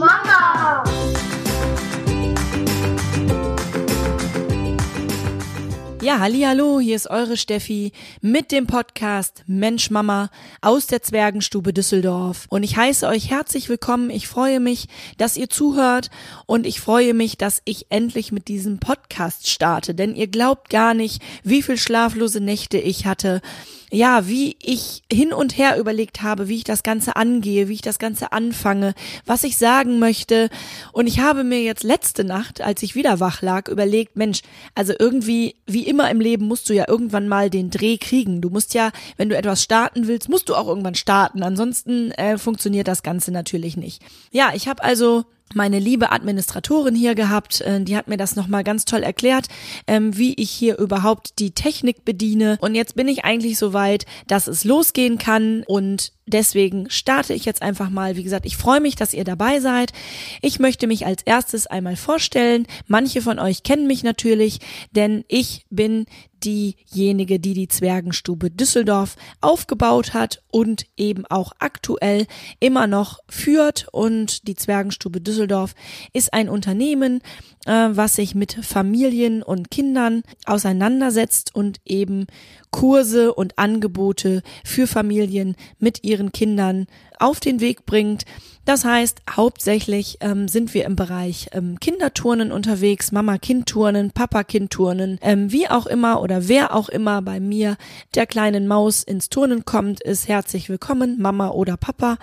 Mama. Ja, hallo, hier ist eure Steffi mit dem Podcast Mensch Mama aus der Zwergenstube Düsseldorf und ich heiße euch herzlich willkommen. Ich freue mich, dass ihr zuhört und ich freue mich, dass ich endlich mit diesem Podcast starte, denn ihr glaubt gar nicht, wie viel schlaflose Nächte ich hatte ja, wie ich hin und her überlegt habe, wie ich das Ganze angehe, wie ich das Ganze anfange, was ich sagen möchte. Und ich habe mir jetzt letzte Nacht, als ich wieder wach lag, überlegt, Mensch, also irgendwie, wie immer im Leben, musst du ja irgendwann mal den Dreh kriegen. Du musst ja, wenn du etwas starten willst, musst du auch irgendwann starten. Ansonsten äh, funktioniert das Ganze natürlich nicht. Ja, ich habe also meine liebe Administratorin hier gehabt, äh, die hat mir das nochmal ganz toll erklärt, ähm, wie ich hier überhaupt die Technik bediene. Und jetzt bin ich eigentlich so weit, dass es losgehen kann und deswegen starte ich jetzt einfach mal. Wie gesagt, ich freue mich, dass ihr dabei seid. Ich möchte mich als erstes einmal vorstellen. Manche von euch kennen mich natürlich, denn ich bin diejenige, die die Zwergenstube Düsseldorf aufgebaut hat und eben auch aktuell immer noch führt. Und die Zwergenstube Düsseldorf ist ein Unternehmen, äh, was sich mit Familien und Kindern auseinandersetzt und eben Kurse und Angebote für Familien mit ihren Kindern auf den Weg bringt. Das heißt, hauptsächlich ähm, sind wir im Bereich ähm, Kinderturnen unterwegs, Mama-Kind-Turnen, Papa-Kind-Turnen, ähm, wie auch immer oder wer auch immer bei mir der kleinen Maus ins Turnen kommt, ist herzlich willkommen, Mama oder Papa.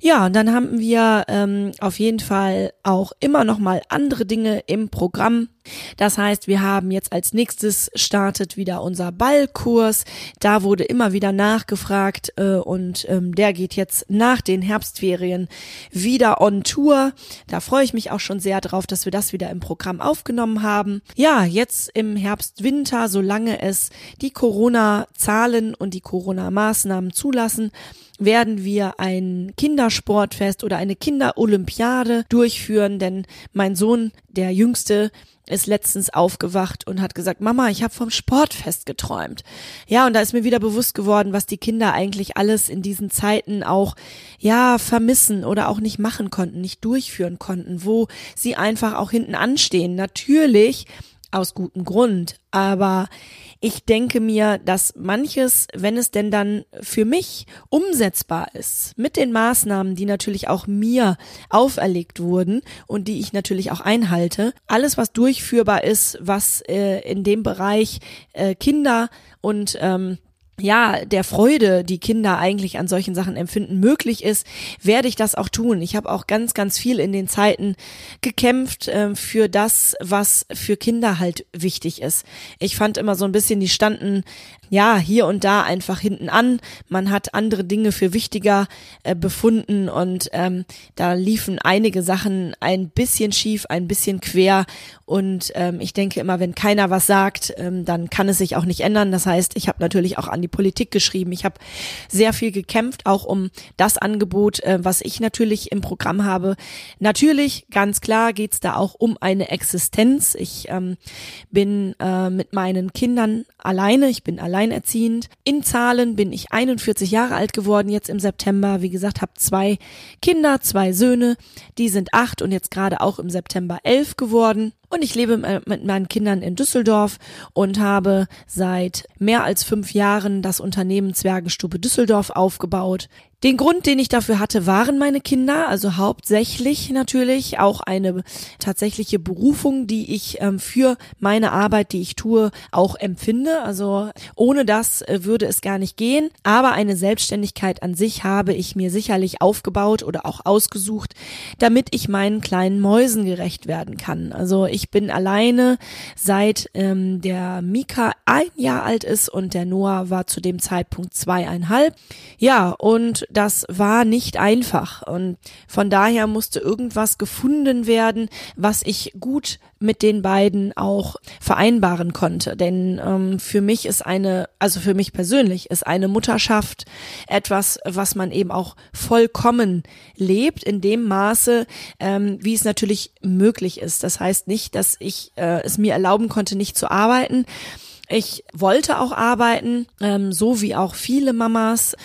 Ja, und dann haben wir ähm, auf jeden Fall auch immer noch mal andere Dinge im Programm. Das heißt, wir haben jetzt als nächstes startet wieder unser Ballkurs. Da wurde immer wieder nachgefragt äh, und ähm, der geht jetzt nach den Herbstferien wieder on Tour. Da freue ich mich auch schon sehr drauf, dass wir das wieder im Programm aufgenommen haben. Ja, jetzt im Herbst, Winter, solange es die Corona-Zahlen und die Corona-Maßnahmen zulassen, werden wir ein Kindersportfest oder eine Kinderolympiade durchführen, denn mein Sohn, der Jüngste, ist letztens aufgewacht und hat gesagt, Mama, ich habe vom Sportfest geträumt. Ja, und da ist mir wieder bewusst geworden, was die Kinder eigentlich alles in diesen Zeiten auch, ja, vermissen oder auch nicht machen konnten, nicht durchführen konnten, wo sie einfach auch hinten anstehen. Natürlich aus gutem Grund. Aber ich denke mir, dass manches, wenn es denn dann für mich umsetzbar ist, mit den Maßnahmen, die natürlich auch mir auferlegt wurden und die ich natürlich auch einhalte, alles, was durchführbar ist, was äh, in dem Bereich äh, Kinder und ähm, ja, der Freude, die Kinder eigentlich an solchen Sachen empfinden, möglich ist, werde ich das auch tun. Ich habe auch ganz, ganz viel in den Zeiten gekämpft äh, für das, was für Kinder halt wichtig ist. Ich fand immer so ein bisschen, die standen ja hier und da einfach hinten an. Man hat andere Dinge für wichtiger äh, befunden und ähm, da liefen einige Sachen ein bisschen schief, ein bisschen quer. Und ähm, ich denke immer, wenn keiner was sagt, ähm, dann kann es sich auch nicht ändern. Das heißt, ich habe natürlich auch an die Politik geschrieben. Ich habe sehr viel gekämpft, auch um das Angebot, äh, was ich natürlich im Programm habe. Natürlich, ganz klar, geht's da auch um eine Existenz. Ich ähm, bin äh, mit meinen Kindern alleine. Ich bin alleinerziehend. In Zahlen bin ich 41 Jahre alt geworden jetzt im September. Wie gesagt, habe zwei Kinder, zwei Söhne. Die sind acht und jetzt gerade auch im September elf geworden. Und ich lebe mit meinen Kindern in Düsseldorf und habe seit mehr als fünf Jahren das Unternehmen Zwergenstube Düsseldorf aufgebaut. Den Grund, den ich dafür hatte, waren meine Kinder, also hauptsächlich natürlich auch eine tatsächliche Berufung, die ich ähm, für meine Arbeit, die ich tue, auch empfinde. Also ohne das äh, würde es gar nicht gehen. Aber eine Selbstständigkeit an sich habe ich mir sicherlich aufgebaut oder auch ausgesucht, damit ich meinen kleinen Mäusen gerecht werden kann. Also ich bin alleine seit ähm, der Mika ein Jahr alt ist und der Noah war zu dem Zeitpunkt zweieinhalb. Ja, und das war nicht einfach. Und von daher musste irgendwas gefunden werden, was ich gut mit den beiden auch vereinbaren konnte. Denn ähm, für mich ist eine, also für mich persönlich ist eine Mutterschaft etwas, was man eben auch vollkommen lebt, in dem Maße, ähm, wie es natürlich möglich ist. Das heißt nicht, dass ich äh, es mir erlauben konnte, nicht zu arbeiten. Ich wollte auch arbeiten, ähm, so wie auch viele Mamas.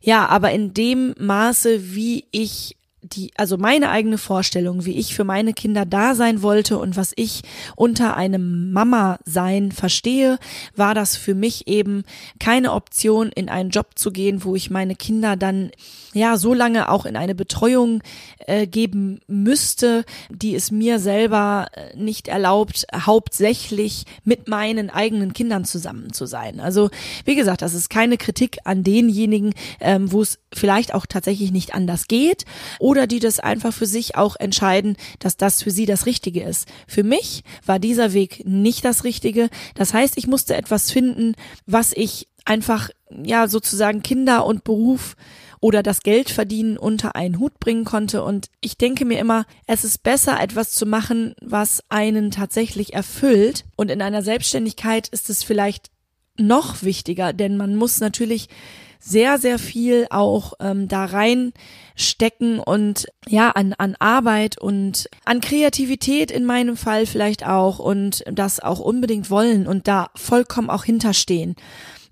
Ja, aber in dem Maße, wie ich die, also meine eigene Vorstellung, wie ich für meine Kinder da sein wollte und was ich unter einem Mama sein verstehe, war das für mich eben keine Option, in einen Job zu gehen, wo ich meine Kinder dann ja so lange auch in eine Betreuung äh, geben müsste, die es mir selber äh, nicht erlaubt, hauptsächlich mit meinen eigenen Kindern zusammen zu sein. Also wie gesagt, das ist keine Kritik an denjenigen, ähm, wo es vielleicht auch tatsächlich nicht anders geht oder die das einfach für sich auch entscheiden, dass das für sie das Richtige ist. Für mich war dieser Weg nicht das Richtige. Das heißt, ich musste etwas finden, was ich einfach, ja, sozusagen Kinder und Beruf oder das Geld verdienen unter einen Hut bringen konnte. Und ich denke mir immer, es ist besser, etwas zu machen, was einen tatsächlich erfüllt. Und in einer Selbstständigkeit ist es vielleicht noch wichtiger, denn man muss natürlich sehr, sehr viel auch ähm, da reinstecken und ja, an, an Arbeit und an Kreativität in meinem Fall vielleicht auch und das auch unbedingt wollen und da vollkommen auch hinterstehen.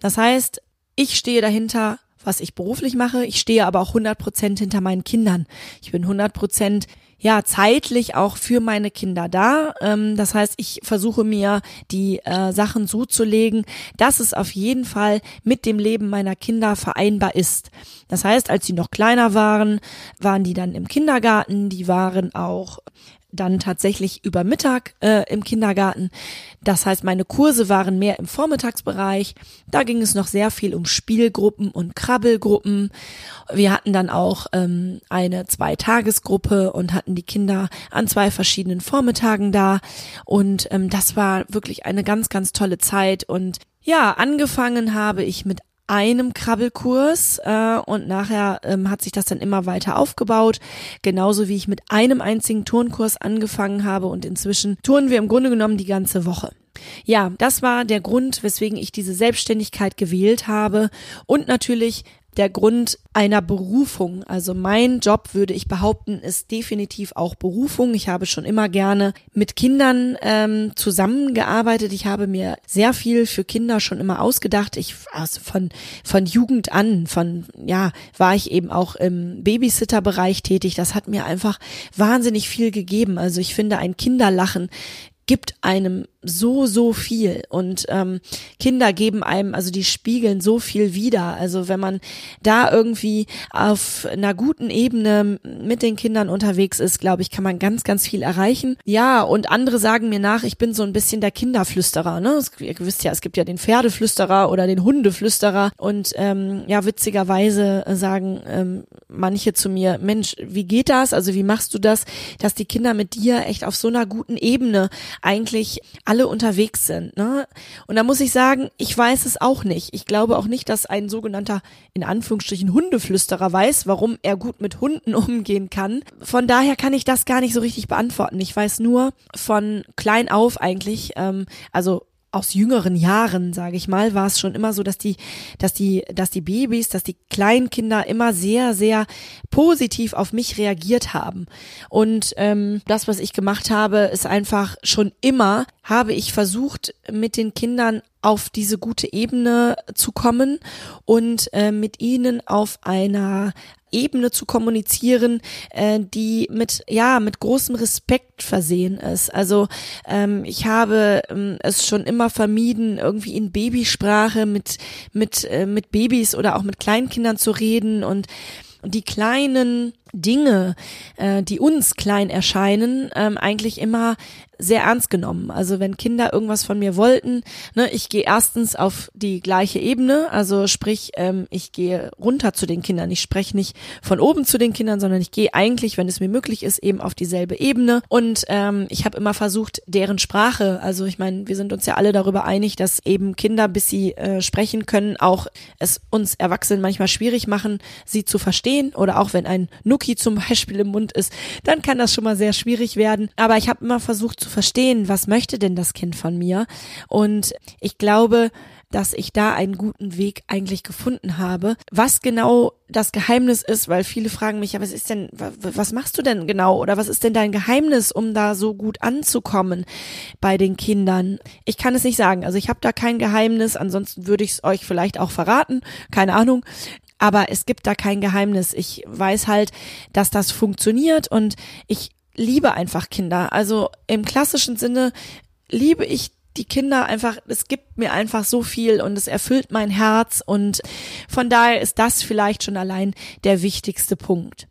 Das heißt, ich stehe dahinter, was ich beruflich mache. Ich stehe aber auch 100 Prozent hinter meinen Kindern. Ich bin 100 Prozent ja zeitlich auch für meine Kinder da. Ähm, das heißt, ich versuche mir die äh, Sachen so zu legen, dass es auf jeden Fall mit dem Leben meiner Kinder vereinbar ist. Das heißt, als sie noch kleiner waren, waren die dann im Kindergarten, die waren auch dann tatsächlich über Mittag äh, im Kindergarten. Das heißt, meine Kurse waren mehr im Vormittagsbereich. Da ging es noch sehr viel um Spielgruppen und Krabbelgruppen. Wir hatten dann auch ähm, eine Zweitagesgruppe und hatten die Kinder an zwei verschiedenen Vormittagen da. Und ähm, das war wirklich eine ganz, ganz tolle Zeit. Und ja, angefangen habe ich mit einem Krabbelkurs äh, und nachher ähm, hat sich das dann immer weiter aufgebaut. Genauso wie ich mit einem einzigen Turnkurs angefangen habe und inzwischen turnen wir im Grunde genommen die ganze Woche. Ja, das war der Grund, weswegen ich diese Selbstständigkeit gewählt habe und natürlich der Grund einer Berufung. Also mein Job, würde ich behaupten, ist definitiv auch Berufung. Ich habe schon immer gerne mit Kindern ähm, zusammengearbeitet. Ich habe mir sehr viel für Kinder schon immer ausgedacht. Ich also von von Jugend an, von ja, war ich eben auch im Babysitterbereich tätig. Das hat mir einfach wahnsinnig viel gegeben. Also ich finde ein Kinderlachen gibt einem so, so viel. Und ähm, Kinder geben einem, also die spiegeln so viel wieder. Also wenn man da irgendwie auf einer guten Ebene mit den Kindern unterwegs ist, glaube ich, kann man ganz, ganz viel erreichen. Ja, und andere sagen mir nach, ich bin so ein bisschen der Kinderflüsterer. Ne? Ihr wisst ja, es gibt ja den Pferdeflüsterer oder den Hundeflüsterer. Und ähm, ja, witzigerweise sagen ähm, manche zu mir, Mensch, wie geht das? Also wie machst du das, dass die Kinder mit dir echt auf so einer guten Ebene eigentlich alle unterwegs sind. Ne? Und da muss ich sagen, ich weiß es auch nicht. Ich glaube auch nicht, dass ein sogenannter, in Anführungsstrichen, Hundeflüsterer weiß, warum er gut mit Hunden umgehen kann. Von daher kann ich das gar nicht so richtig beantworten. Ich weiß nur von klein auf eigentlich, ähm, also aus jüngeren Jahren, sage ich mal, war es schon immer so, dass die, dass die, dass die Babys, dass die Kleinkinder immer sehr, sehr positiv auf mich reagiert haben. Und ähm, das, was ich gemacht habe, ist einfach schon immer habe ich versucht, mit den Kindern auf diese gute Ebene zu kommen und äh, mit ihnen auf einer Ebene zu kommunizieren, äh, die mit ja mit großem Respekt versehen ist. Also ähm, ich habe ähm, es schon immer vermieden, irgendwie in Babysprache mit mit äh, mit Babys oder auch mit Kleinkindern zu reden und die kleinen Dinge, äh, die uns klein erscheinen, ähm, eigentlich immer sehr ernst genommen. Also wenn Kinder irgendwas von mir wollten, ne, ich gehe erstens auf die gleiche Ebene, also sprich, ähm, ich gehe runter zu den Kindern. Ich spreche nicht von oben zu den Kindern, sondern ich gehe eigentlich, wenn es mir möglich ist, eben auf dieselbe Ebene. Und ähm, ich habe immer versucht, deren Sprache, also ich meine, wir sind uns ja alle darüber einig, dass eben Kinder, bis sie äh, sprechen können, auch es uns Erwachsenen manchmal schwierig machen, sie zu verstehen. Oder auch wenn ein Nuki zum Beispiel im Mund ist, dann kann das schon mal sehr schwierig werden. Aber ich habe immer versucht zu verstehen, was möchte denn das Kind von mir? Und ich glaube, dass ich da einen guten Weg eigentlich gefunden habe. Was genau das Geheimnis ist, weil viele fragen mich, ja, was ist denn, was machst du denn genau oder was ist denn dein Geheimnis, um da so gut anzukommen bei den Kindern? Ich kann es nicht sagen. Also ich habe da kein Geheimnis, ansonsten würde ich es euch vielleicht auch verraten, keine Ahnung. Aber es gibt da kein Geheimnis. Ich weiß halt, dass das funktioniert und ich liebe einfach Kinder. Also im klassischen Sinne liebe ich die Kinder einfach, es gibt mir einfach so viel und es erfüllt mein Herz und von daher ist das vielleicht schon allein der wichtigste Punkt.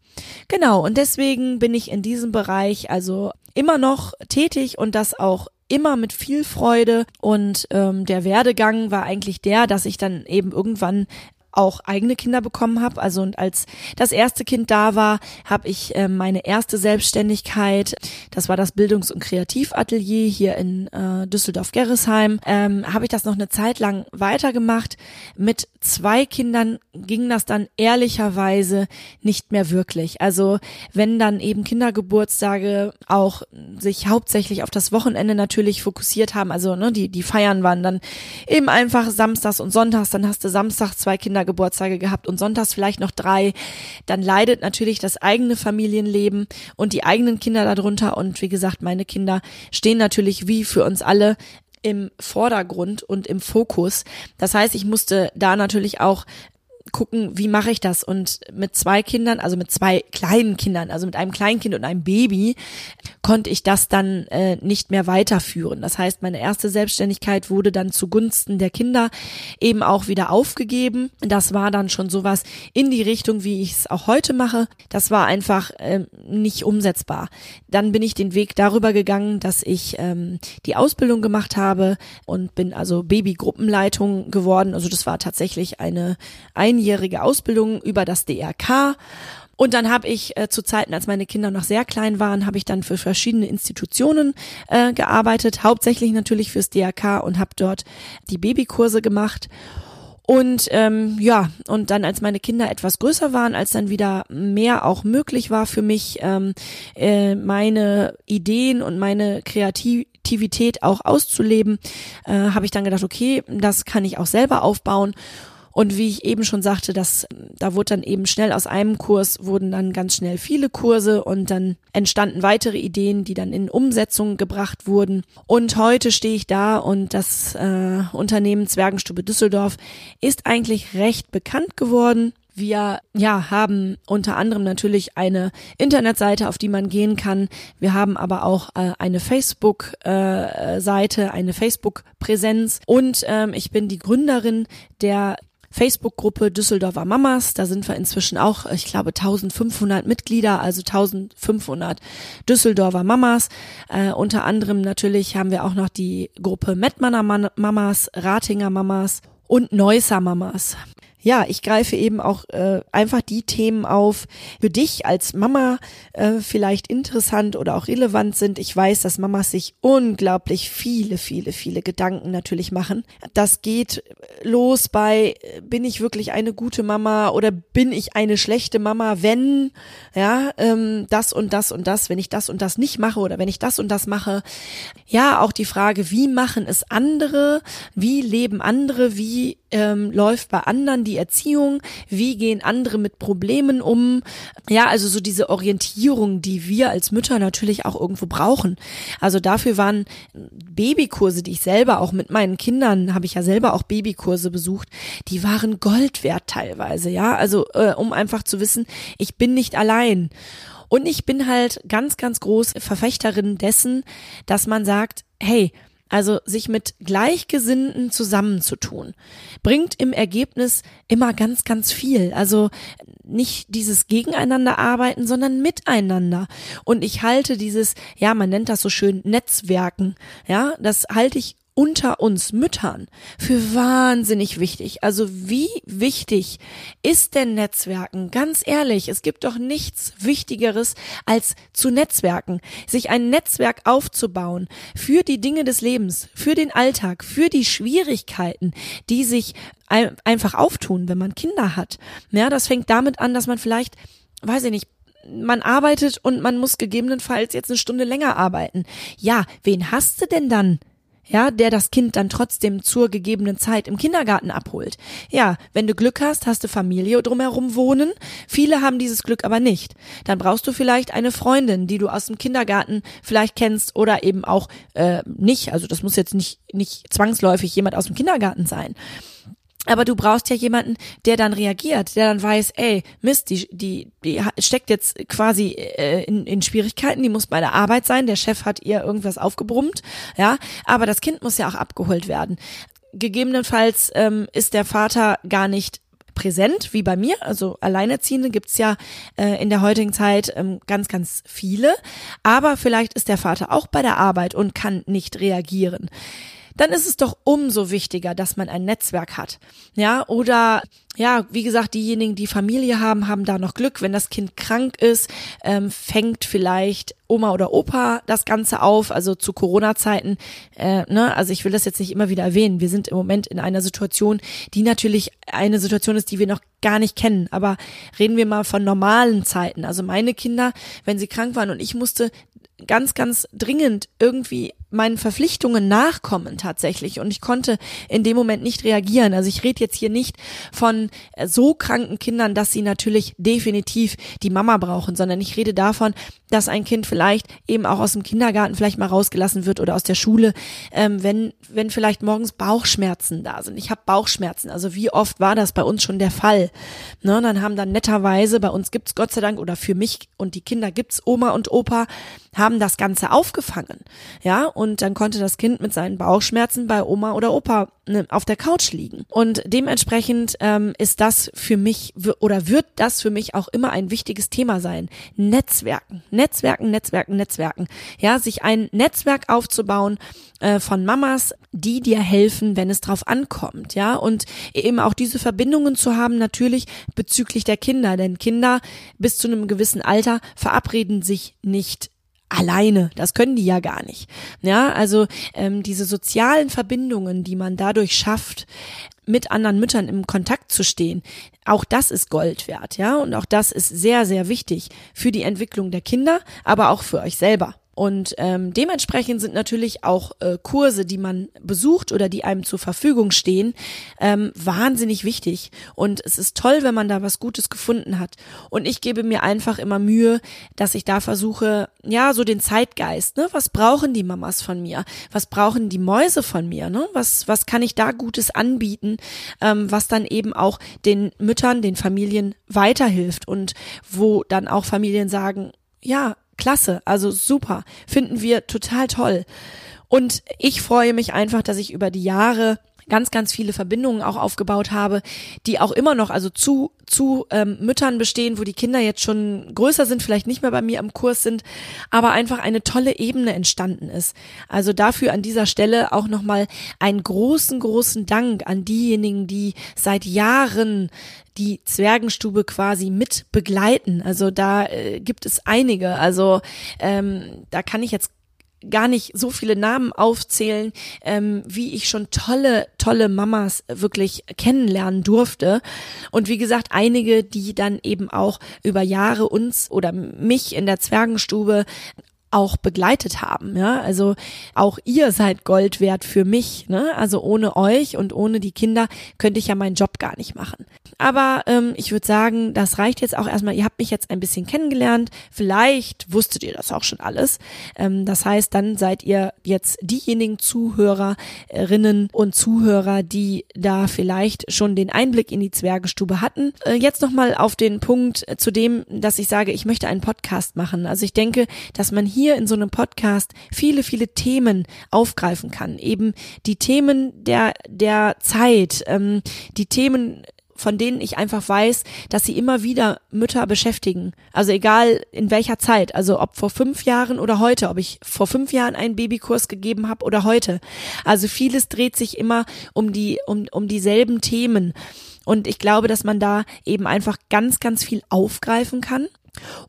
Genau, und deswegen bin ich in diesem Bereich also immer noch tätig und das auch immer mit viel Freude und ähm, der Werdegang war eigentlich der, dass ich dann eben irgendwann auch eigene Kinder bekommen habe. Also und als das erste Kind da war, habe ich äh, meine erste Selbstständigkeit, das war das Bildungs- und Kreativatelier hier in äh, Düsseldorf-Gerresheim, ähm, habe ich das noch eine Zeit lang weitergemacht. Mit zwei Kindern ging das dann ehrlicherweise nicht mehr wirklich. Also wenn dann eben Kindergeburtstage auch sich hauptsächlich auf das Wochenende natürlich fokussiert haben, also ne, die, die Feiern waren dann eben einfach samstags und sonntags, dann hast du Samstag zwei Kinder Kindergeburtstage gehabt und sonntags vielleicht noch drei, dann leidet natürlich das eigene Familienleben und die eigenen Kinder darunter. Und wie gesagt, meine Kinder stehen natürlich wie für uns alle im Vordergrund und im Fokus. Das heißt, ich musste da natürlich auch gucken, wie mache ich das? Und mit zwei Kindern, also mit zwei kleinen Kindern, also mit einem Kleinkind und einem Baby, konnte ich das dann äh, nicht mehr weiterführen. Das heißt, meine erste Selbstständigkeit wurde dann zugunsten der Kinder eben auch wieder aufgegeben. Das war dann schon sowas in die Richtung, wie ich es auch heute mache. Das war einfach äh, nicht umsetzbar. Dann bin ich den Weg darüber gegangen, dass ich ähm, die Ausbildung gemacht habe und bin also Babygruppenleitung geworden. Also das war tatsächlich eine ein einjährige Ausbildung über das DRK. Und dann habe ich äh, zu Zeiten, als meine Kinder noch sehr klein waren, habe ich dann für verschiedene Institutionen äh, gearbeitet, hauptsächlich natürlich fürs DRK und habe dort die Babykurse gemacht. Und ähm, ja, und dann als meine Kinder etwas größer waren, als dann wieder mehr auch möglich war für mich, ähm, äh, meine Ideen und meine Kreativität auch auszuleben, äh, habe ich dann gedacht, okay, das kann ich auch selber aufbauen und wie ich eben schon sagte, dass da wurde dann eben schnell aus einem Kurs wurden dann ganz schnell viele Kurse und dann entstanden weitere Ideen, die dann in Umsetzung gebracht wurden. Und heute stehe ich da und das äh, Unternehmen Zwergenstube Düsseldorf ist eigentlich recht bekannt geworden. Wir ja haben unter anderem natürlich eine Internetseite, auf die man gehen kann. Wir haben aber auch äh, eine Facebook-Seite, äh, eine Facebook-Präsenz und ähm, ich bin die Gründerin der Facebook-Gruppe Düsseldorfer Mamas. Da sind wir inzwischen auch, ich glaube, 1500 Mitglieder, also 1500 Düsseldorfer Mamas. Äh, unter anderem natürlich haben wir auch noch die Gruppe Mettmanner Mamas, Ratinger Mamas und Neusser Mamas ja, ich greife eben auch äh, einfach die Themen auf, für dich als Mama äh, vielleicht interessant oder auch relevant sind. Ich weiß, dass Mamas sich unglaublich viele, viele, viele Gedanken natürlich machen. Das geht los bei, bin ich wirklich eine gute Mama oder bin ich eine schlechte Mama, wenn, ja, ähm, das und das und das, wenn ich das und das nicht mache oder wenn ich das und das mache. Ja, auch die Frage, wie machen es andere? Wie leben andere? Wie ähm, läuft bei anderen die Erziehung, wie gehen andere mit Problemen um. Ja, also so diese Orientierung, die wir als Mütter natürlich auch irgendwo brauchen. Also dafür waren Babykurse, die ich selber auch mit meinen Kindern, habe ich ja selber auch Babykurse besucht, die waren Gold wert teilweise, ja, also äh, um einfach zu wissen, ich bin nicht allein. Und ich bin halt ganz, ganz groß Verfechterin dessen, dass man sagt, hey, also sich mit Gleichgesinnten zusammenzutun, bringt im Ergebnis immer ganz, ganz viel. Also nicht dieses Gegeneinander arbeiten, sondern miteinander. Und ich halte dieses, ja, man nennt das so schön Netzwerken, ja, das halte ich unter uns Müttern für wahnsinnig wichtig. Also wie wichtig ist denn Netzwerken? Ganz ehrlich, es gibt doch nichts Wichtigeres als zu Netzwerken, sich ein Netzwerk aufzubauen für die Dinge des Lebens, für den Alltag, für die Schwierigkeiten, die sich einfach auftun, wenn man Kinder hat. Ja, das fängt damit an, dass man vielleicht, weiß ich nicht, man arbeitet und man muss gegebenenfalls jetzt eine Stunde länger arbeiten. Ja, wen hast du denn dann? Ja, der das Kind dann trotzdem zur gegebenen Zeit im Kindergarten abholt. Ja, wenn du Glück hast, hast du Familie drumherum wohnen. Viele haben dieses Glück aber nicht. Dann brauchst du vielleicht eine Freundin, die du aus dem Kindergarten vielleicht kennst oder eben auch äh, nicht. Also das muss jetzt nicht nicht zwangsläufig jemand aus dem Kindergarten sein. Aber du brauchst ja jemanden, der dann reagiert, der dann weiß, ey, Mist, die, die, die steckt jetzt quasi äh, in, in Schwierigkeiten, die muss bei der Arbeit sein, der Chef hat ihr irgendwas aufgebrummt, ja, aber das Kind muss ja auch abgeholt werden. Gegebenenfalls ähm, ist der Vater gar nicht präsent wie bei mir. Also Alleinerziehende gibt's ja äh, in der heutigen Zeit ähm, ganz, ganz viele. Aber vielleicht ist der Vater auch bei der Arbeit und kann nicht reagieren dann ist es doch umso wichtiger, dass man ein Netzwerk hat. Ja, oder ja, wie gesagt, diejenigen, die Familie haben, haben da noch Glück. Wenn das Kind krank ist, ähm, fängt vielleicht Oma oder Opa das Ganze auf. Also zu Corona-Zeiten, äh, ne, also ich will das jetzt nicht immer wieder erwähnen. Wir sind im Moment in einer Situation, die natürlich eine Situation ist, die wir noch gar nicht kennen. Aber reden wir mal von normalen Zeiten. Also meine Kinder, wenn sie krank waren und ich musste ganz, ganz dringend irgendwie meinen Verpflichtungen nachkommen tatsächlich. Und ich konnte in dem Moment nicht reagieren. Also ich rede jetzt hier nicht von äh, so kranken Kindern, dass sie natürlich definitiv die Mama brauchen, sondern ich rede davon, dass ein Kind vielleicht eben auch aus dem Kindergarten vielleicht mal rausgelassen wird oder aus der Schule, ähm, wenn, wenn vielleicht morgens Bauchschmerzen da sind. Ich habe Bauchschmerzen. Also wie oft war das bei uns schon der Fall? Ne, dann haben dann netterweise, bei uns gibt's Gott sei Dank oder für mich und die Kinder gibt's Oma und Opa, haben das Ganze aufgefangen. Ja, und dann konnte das Kind mit seinen Bauchschmerzen bei Oma oder Opa ne, auf der Couch liegen. Und dementsprechend ähm, ist das für mich oder wird das für mich auch immer ein wichtiges Thema sein. Netzwerken, Netzwerken, Netzwerken, Netzwerken. Ja, sich ein Netzwerk aufzubauen äh, von Mamas, die dir helfen, wenn es drauf ankommt. Ja, und eben auch diese Verbindungen zu haben, natürlich bezüglich der Kinder. Denn Kinder bis zu einem gewissen Alter verabreden sich nicht alleine. Das können die ja gar nicht. Ja, also ähm, diese sozialen Verbindungen, die man dadurch schafft, mit anderen Müttern im Kontakt zu stehen, auch das ist Gold wert, ja, und auch das ist sehr, sehr wichtig für die Entwicklung der Kinder, aber auch für euch selber. Und ähm, dementsprechend sind natürlich auch äh, Kurse, die man besucht oder die einem zur Verfügung stehen, ähm, wahnsinnig wichtig. Und es ist toll, wenn man da was Gutes gefunden hat. Und ich gebe mir einfach immer Mühe, dass ich da versuche, ja, so den Zeitgeist, ne? Was brauchen die Mamas von mir? Was brauchen die Mäuse von mir? Ne? Was, was kann ich da Gutes anbieten, ähm, was dann eben auch den Müttern, den Familien weiterhilft und wo dann auch Familien sagen, ja, klasse, also super, finden wir total toll. Und ich freue mich einfach, dass ich über die Jahre ganz, ganz viele Verbindungen auch aufgebaut habe, die auch immer noch, also zu, zu ähm, Müttern bestehen, wo die Kinder jetzt schon größer sind, vielleicht nicht mehr bei mir am Kurs sind, aber einfach eine tolle Ebene entstanden ist. Also dafür an dieser Stelle auch nochmal einen großen, großen Dank an diejenigen, die seit Jahren die Zwergenstube quasi mit begleiten. Also da äh, gibt es einige. Also ähm, da kann ich jetzt gar nicht so viele Namen aufzählen, ähm, wie ich schon tolle, tolle Mamas wirklich kennenlernen durfte. Und wie gesagt, einige, die dann eben auch über Jahre uns oder mich in der Zwergenstube auch begleitet haben. Ja, also auch ihr seid Gold wert für mich. Ne? Also ohne euch und ohne die Kinder könnte ich ja meinen Job gar nicht machen. Aber ähm, ich würde sagen, das reicht jetzt auch erstmal. Ihr habt mich jetzt ein bisschen kennengelernt. Vielleicht wusstet ihr das auch schon alles. Ähm, das heißt, dann seid ihr jetzt diejenigen Zuhörerinnen und Zuhörer, die da vielleicht schon den Einblick in die Zwergenstube hatten. Äh, jetzt nochmal auf den Punkt zu dem, dass ich sage, ich möchte einen Podcast machen. Also ich denke, dass man hier hier in so einem Podcast viele, viele Themen aufgreifen kann. Eben die Themen der, der Zeit, ähm, die Themen von denen ich einfach weiß, dass sie immer wieder Mütter beschäftigen. Also egal in welcher Zeit, also ob vor fünf Jahren oder heute, ob ich vor fünf Jahren einen Babykurs gegeben habe oder heute. Also vieles dreht sich immer um die, um, um dieselben Themen. Und ich glaube, dass man da eben einfach ganz, ganz viel aufgreifen kann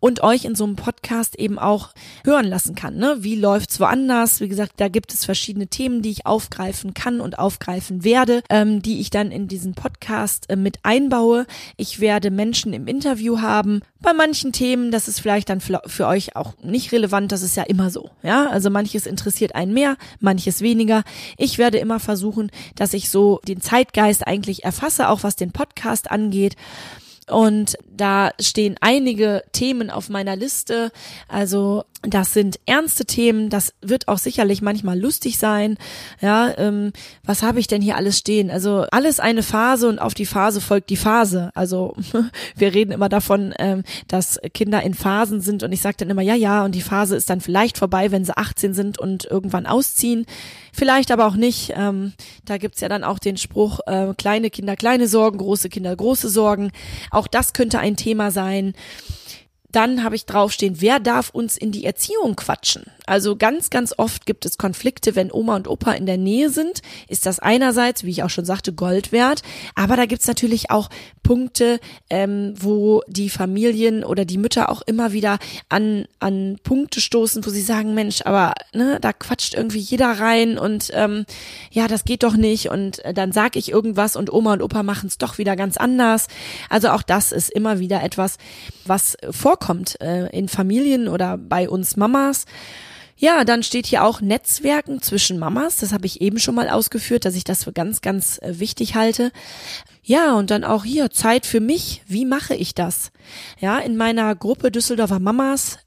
und euch in so einem Podcast eben auch hören lassen kann. Ne? Wie läuft's woanders? Wie gesagt, da gibt es verschiedene Themen, die ich aufgreifen kann und aufgreifen werde, ähm, die ich dann in diesen Podcast äh, mit einbaue. Ich werde Menschen im Interview haben. Bei manchen Themen, das ist vielleicht dann für, euch auch nicht relevant, das ist ja immer so. Ja, also manches interessiert einen mehr, manches weniger. Ich werde immer versuchen, dass ich so den Zeitgeist eigentlich erfasse, auch was den Podcast angeht. Und da stehen einige Themen auf meiner Liste. Also Das sind ernste Themen, das wird auch sicherlich manchmal lustig sein. Ja, ähm, was habe ich denn hier alles stehen? Also alles eine Phase und auf die Phase folgt die Phase. Also wir reden immer davon, ähm, dass Kinder in Phasen sind und ich sage dann immer, ja, ja, und die Phase ist dann vielleicht vorbei, wenn sie 18 sind und irgendwann ausziehen. Vielleicht aber auch nicht. Ähm, da gibt's ja dann auch den Spruch, äh, kleine Kinder, kleine Sorgen, große Kinder, große Sorgen. Auch das könnte ein Thema sein. Dann habe ich draufstehen, wer darf uns in die Erziehung quatschen? Also ganz, ganz oft gibt es Konflikte, wenn Oma und Opa in der Nähe sind, ist das einerseits, wie ich auch schon sagte, Gold wert. Aber da gibt's natürlich auch Punkte, ähm, wo die Familien oder die Mütter auch immer wieder an, an Punkte stoßen, wo sie sagen, Mensch, aber ne, da quatscht irgendwie jeder rein und ähm, ja, das geht doch nicht. Und äh, dann sag ich irgendwas und Oma und Opa machen es doch wieder ganz anders. Also auch das ist immer wieder etwas, was vorkommt äh, in Familien oder bei uns Mamas. Ja, dann steht hier auch Netzwerken zwischen Mamas. Das habe ich eben schon mal ausgeführt, dass ich das für ganz, ganz äh, wichtig halte. Ja, und dann auch hier Zeit für mich. Wie mache ich das? Ja, in meiner Gruppe Düsseldorfer Mamas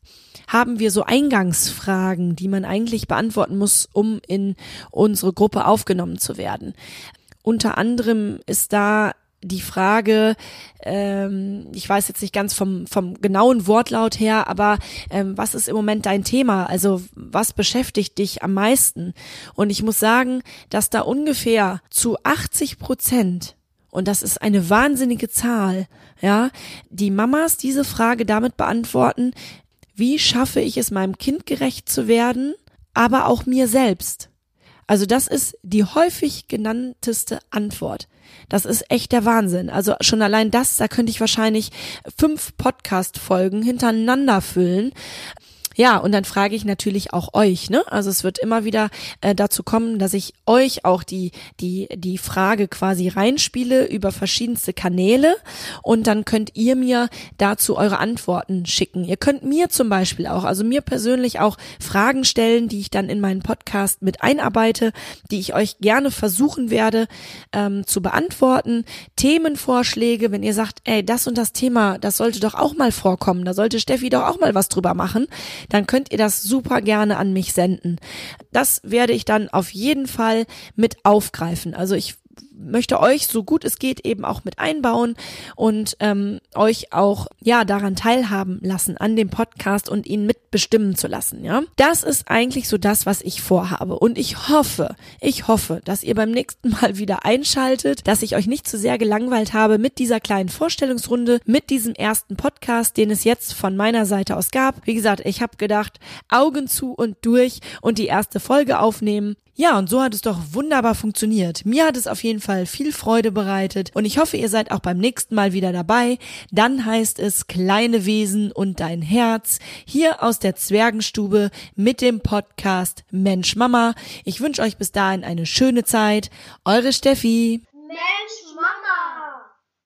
haben wir so Eingangsfragen, die man eigentlich beantworten muss, um in unsere Gruppe aufgenommen zu werden. Unter anderem ist da die Frage, ähm, ich weiß jetzt nicht ganz vom, vom genauen Wortlaut her, aber ähm, was ist im Moment dein Thema? Also was beschäftigt dich am meisten? Und ich muss sagen, dass da ungefähr zu 80 Prozent und das ist eine wahnsinnige Zahl, ja, die Mamas diese Frage damit beantworten, wie schaffe ich es meinem Kind gerecht zu werden, aber auch mir selbst. Also das ist die häufig genannteste Antwort. Das ist echt der Wahnsinn. Also schon allein das, da könnte ich wahrscheinlich fünf Podcast-Folgen hintereinander füllen. Ja, und dann frage ich natürlich auch euch, ne? Also es wird immer wieder äh, dazu kommen, dass ich euch auch die, die, die Frage quasi reinspiele über verschiedenste Kanäle und dann könnt ihr mir dazu eure Antworten schicken. Ihr könnt mir zum Beispiel auch, also mir persönlich auch Fragen stellen, die ich dann in meinen Podcast mit einarbeite, die ich euch gerne versuchen werde ähm, zu beantworten. Themenvorschläge, wenn ihr sagt, ey, das und das Thema, das sollte doch auch mal vorkommen, da sollte Steffi doch auch mal was drüber machen, dann könnt ihr das super gerne an mich senden. Das werde ich dann auf jeden Fall mit aufgreifen. Also ich möchte euch so gut es geht eben auch mit einbauen und ähm, euch auch ja daran teilhaben lassen an dem Podcast und ihn mitbestimmen zu lassen. Ja, das ist eigentlich so das, was ich vorhabe und ich hoffe, ich hoffe, dass ihr beim nächsten Mal wieder einschaltet, dass ich euch nicht zu sehr gelangweilt habe mit dieser kleinen Vorstellungsrunde, mit diesem ersten Podcast, den es jetzt von meiner Seite aus gab. Wie gesagt, ich habe gedacht, Augen zu und durch und die erste Folge aufnehmen. Ja, und so hat es doch wunderbar funktioniert. Mir hat es auf jeden Fall viel Freude bereitet und ich hoffe, ihr seid auch beim nächsten Mal wieder dabei. Dann heißt es Kleine Wesen und dein Herz hier aus der Zwergenstube mit dem Podcast Mensch Mama. Ich wünsche euch bis dahin eine schöne Zeit. Eure Steffi.